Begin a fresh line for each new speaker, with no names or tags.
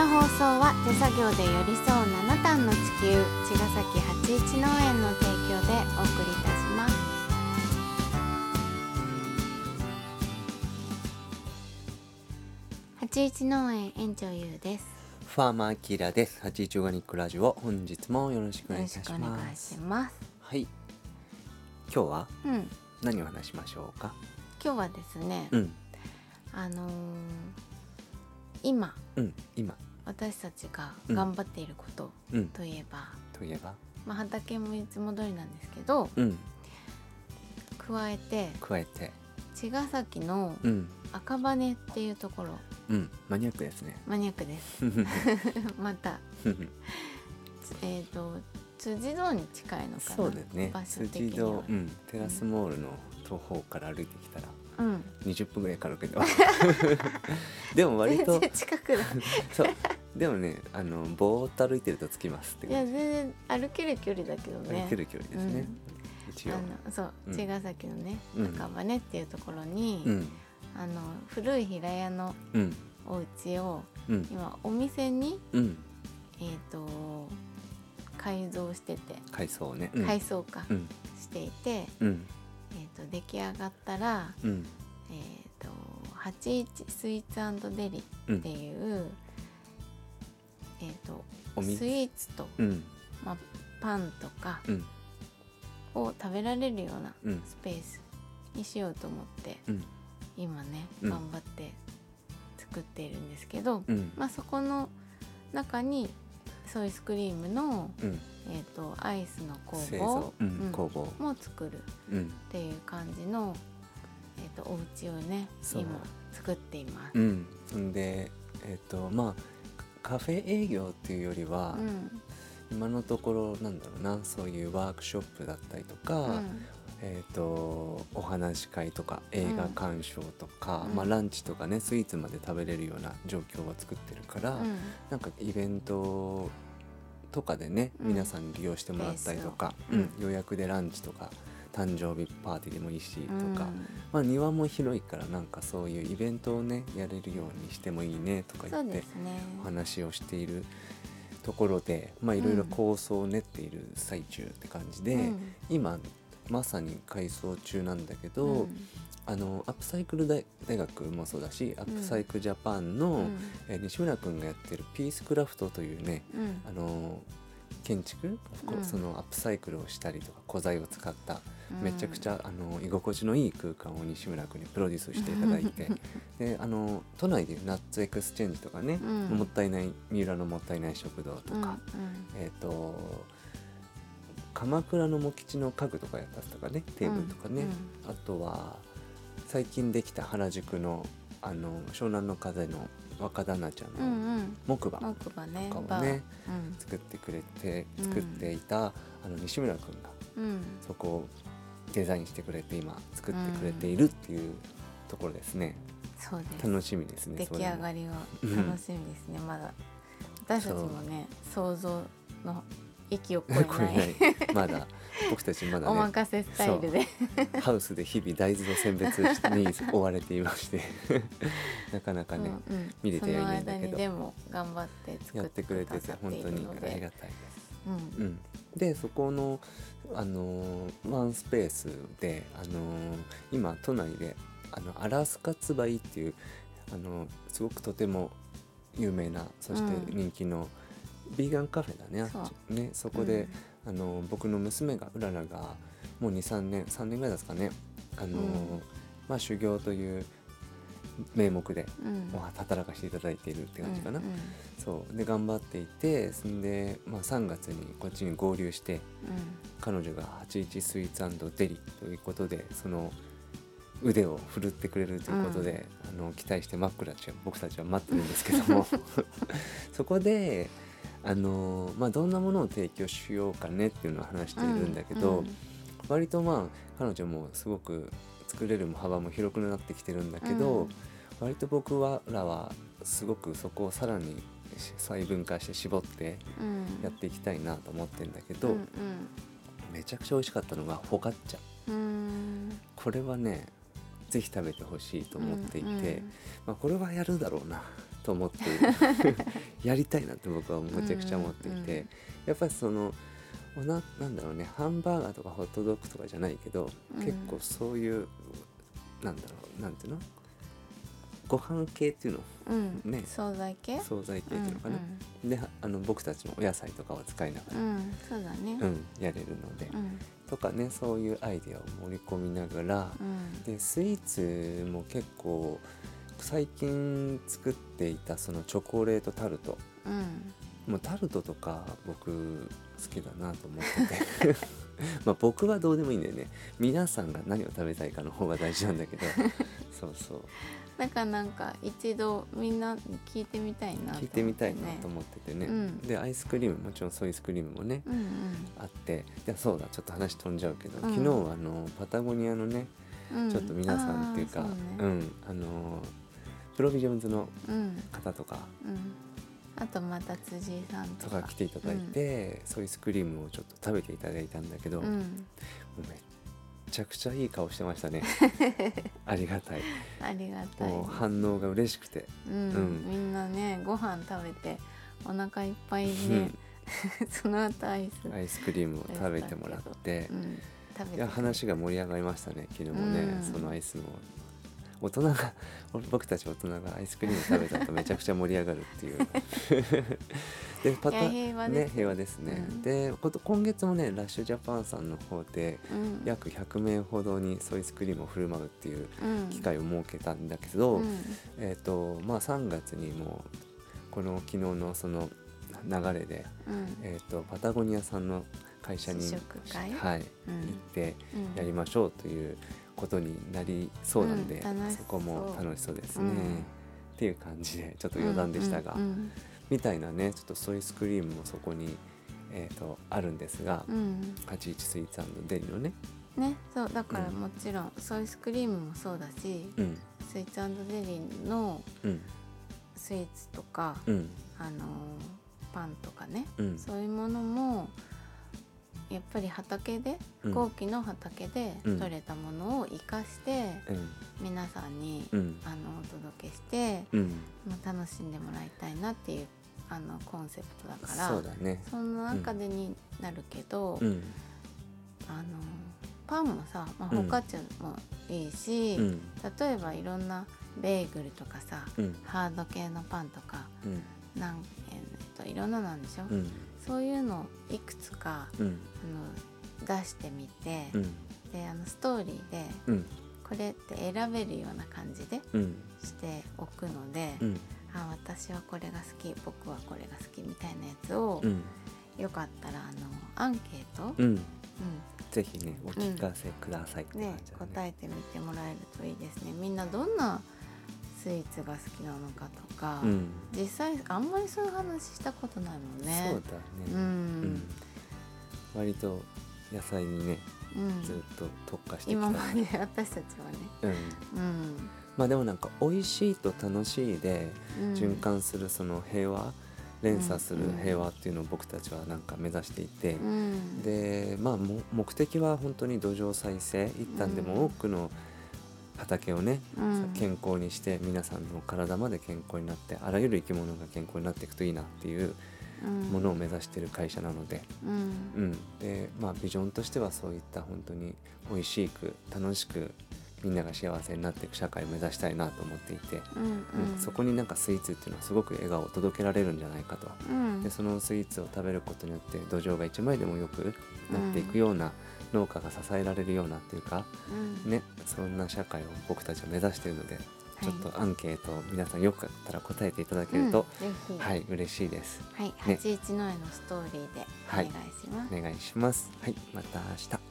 の放送は手作業で寄り添う七段の地球茅ヶ崎八一農園の提供でお送りいたします八一農園園長ゆうです
ファーマーキラです。八一オーガニックラジオ、本日もよろしくお願いい
よろしたくお願い
ます。
します
はい。今日は
うん
何を話しましょうか？
今日はですね、
うん、
あのー今
うん、今、
私たちが頑張っていること
うん、
といえば、
といえば、
まあ、畑もいつも通りなんですけど
うん、
加えて
加えて、
茅ヶ崎の
うん、
赤羽っていうところ。
うん、マニアックですね。
マニアックです。また。えっ、と辻堂に近いのかな？
そうですね。
場。所的に
辻堂
は、
うん、テラスモールの徒歩から歩いてきたら。
うん
20分ぐらいかかるけど。でも割
全
と
然近くだ
そう。でもねあのぼーっと歩いてると着きますって
いや全然歩ける距離だけどね。
歩ける距離ですね、一応。
あのそう
うん。
茅ヶ崎のね、
うん。
赤羽っていうところに、
うん。
あの古い平屋の
うん。
お家を
うん。
今お店に
うん。
えっ、と改造してて、
海藻ね。うん。
改装か、
うん。
していて、
うん
えー、と出来上がったら、
うん。
えー、と81スイーツデリっていう、えー、と
おみ
スイーツと、
うん。
まあ、パンとか
うん。
を食べられるような
うん。
スペースにしようと思って
うん。
今ね
うん。
頑張って作っているんですけど、
うん。
まあ、そこの中にソイスクリームの、
うん。
えー、とアイスの工
製
房
造、うん
うん。
工房。
も作る
うん。
っていう感じの、えー、とお家をね今作っています。
うん。でえっ、とまあカフェ営業っていうよりは、
うん。
今のところなんだろうなそういうワークショップだったりとか、
うん。
えー、とお話し会とか映画鑑賞とか、
うん。
まあ、ランチとかねスイーツまで食べれるような状況を作ってるから、
うん。
なんかイベントとかでね、
うん。
皆さんに利用してもらったりとか、うん予約でランチとか誕生日パーティーでもいいしとか、
うん。
まあ、庭も広いからなんかそういうイベントをねやれるようにしてもいいねとか言って。お話をしているところでまあいろいろ構想を練っている最中って感じで、
うん。
今まさに改装中なんだけど、
うん。
あのアップサイクル大大学もそうだしアップサイクルジャパンの、
うん。
えー西村君がやってるピースクラフトというね
うん。
あの建築、こ
うん。
そのアップサイクルをしたりとか古材を使った
うん。
めちゃくちゃ、あの居心地のいい空間を西村君にプロデュースしていただいて であの都内でナッツエクスチェンジとかね、
うん。
もったいない三浦のもったいない食堂と
うん
か、えっ、と鎌倉の茂吉の家具とかやったとかねテーブルとかね、あとは最近できた原宿のあの湘南の風の若旦那ちゃん
うんう
の
ん。
木馬
木馬ね
とか
バー
をね
うん。
作ってくれて
うん。
作っていた、あの西村君が
うん。
そこをデザインしてくれて今作ってくれているっていうところですね、
そうです。
楽しみですね
出来上が
り
りは楽しみですね。まだ。私たちもね想像の域を超えな
い。い。まだ。僕たちまだ
お
ね
任せスタイルで。
ハウスで日々大豆の選別に追われていまして。なかなかね、
うんうん。
見れてはいないんだけど。
でも頑張って作
や
っ
っててくれてて本当にありがたいです。
うん。
うん、でそこの、あのーワンスペースで、あのー今都内であのアラスカツバイっていう、あのーすごくとても有名なそして
うん。
人気のビーガンカフェだね,
そう。
ねそこで、あのー僕の娘がうららがもう23年3年ぐらいですかね、あのー
うん。
まあ、修行という名目で
うん。
まあ働かせていただいているって感じかな。
うんうん。
そう。で頑張っていてそんで、まあ、3月にこっちに合流して彼女が81スイーツデリということでその腕を振るってくれるということで、あの期待してマックラちゃん僕たちは待ってるんですけども。そこであの、まあ、どんなものを提供しようかねっていうのを話しているんだけど、
うん
割とまあ彼女もすごく作れる幅も広くなってきてるんだけど、
うん。
割と僕らはすごくそこをさらに細分化して絞って
うん。
やっていきたいなと思ってんだけど、
うん
めちゃくちゃ美味しかったのがフォカッチャ。
うん。うん
これはねぜひ食べてほしいと思っていて、
うんうん。
まあ、これはやるだろうなと思って やりたいなって僕はめちゃくちゃ思っていて、
うんうんうん
やっぱりそのおななんだろうねハンバーガーとかホットドッグとかじゃないけど、
うん。
結構そういうなんだろうなんていうの？ご飯系っていうの？
うん。
ね。
惣菜系？
惣菜系っていうのかな、であの僕たちもお野菜とかを使いながら、
うん、うん、そうだね。
うんやれるので、
うん。
とかねそういうアイデアを盛り込みながら、
うん。
でスイーツも結構最近作っていたそのチョコレートタルト。
うん。
もうタルトとか僕好きだなと思ってて。まあ僕はどうでもいいんだよね。皆さんが何を食べたいかの方が大事なんだけど。そうそう。
だからなんか一度みんなに聞いてみたいなね、
聞いてみたいなと思っててね、
うん。
でアイスクリームもちろんソイスクリームもね、
うんうん。
あって。いやそうだちょっと話飛んじゃうけど、
うん。
昨日あのパタゴニアのね
うん。
ちょっと皆さんっていうか、う
そうね。
ん。あのプロビジョンズの
うん。
方とか。
うん。あとまた辻井さんとか。
来ていただいて、ソイスクリームをちょっと食べていただいたんだけど、もう
うん
めっちゃくちゃいい顔してましたね。ありがたい。
ありがたい
もう反応が嬉しくて、
うん。
うん。
みんなねご飯食べてお腹いっぱいね、その後アイス、
うんアイスクリームを食べてもらって。
う、ん、
いや話が盛り上がりましたね昨日もね、
うん。
そのアイスの大人が 僕たち大人がアイスクリーム食べたとめちゃくちゃ盛り上がるっていう。でパ
いや平和
ね。平和ですね、
うん。
で今月もねラッシュジャパンさんの方で
うん。
約100名ほどにソイスクリームを振る舞うっていう
うん。
機会を設けたんだけど、
うん。
えっ、とまあ3月にもこの昨日のその流れで、
うん。
えー、とパタゴニアさんの会社にはい、
うん。
行って
うん。
やりましょうということになりそうなんで、
うんそ
こも楽しそうですね、
うん。
っていう感じでちょっと余談でしたが、
うん
みたいなねちょっとソイスクリームもそこに、えー、とあるんですが、
うんうん。
81スイーツデリのね、
ねそうだから
うん。
もちろんソイスクリームもそうだし、
うん。
スイーツデリーの
うん。
スイーツとか、
うん。
あのーパンとかね、
うん。
そういうものもやっぱり畑で
うん。
後期の畑で
うん。
採れたものを生かして
うん。
皆さんに、
うん。
あのお届けして、
うん。
まあ、楽しんでもらいたいなっていうあのコンセプトだから
そうだね。
その中でになるけど、
うん。
あのパンもさ、まあ、
うん。
ホカチャもいいし、
うん。
例えばいろんなベーグルとかさ、
うん。
ハード系のパンとか
うん。
なん、えー、といろんななんでしょ、
うん
そういうのをいくつか
うん。
あの出してみて、
うん。
であのストーリーで
うん。
これって選べるような感じで
うん。
しておくので、
うん。
あ私はこれが好き僕はこれが好きみたいなやつを、
うん。
よかったらあのアンケート、
うん。
う
ぜひねお聞かせくださいって
ん、で
感じだね。
答えてみてもらえるといいですね。みんなどんなスイーツが好きなのかとか、
うん。
実際あんまりそういう話したことないもんね。
そうだね。
うん、
うん。割と野菜にね
うん。
ずっと特化してきた
今まで 私たちはね、
うん。
うん。
まあでもなんか美味しいと楽しいで
うん、
循環するその平和連鎖する平和っていうのを僕たちはなんか目指していて
うん、
でまあも目的は本当に土壌再生。一旦でも多くの畑をね
うん。
健康にして皆さんの体まで健康になってあらゆる生き物が健康になっていくといいなっていうものを目指している会社なので,、
うん。
うん。でまあ、ビジョンとしてはそういった本当に美味しく楽しくみんなが幸せになっていく社会を目指したいなと思っていて、
うん
うん。そこになんかスイーツっていうのはすごく笑顔を届けられるんじゃないかと。
うん。
でそのスイーツを食べることによって土壌が一枚でもよくなっていくような農家が支えられるようなっていうか、
うん。
ね、そんな社会を僕たちは目指しているので、ちょっとアンケートを皆さんよかったら答えていただけると、
うん
は、い嬉しいです。
はい、
ね。
八一の絵のストーリーでお願いします。
お願いします。はいまた明日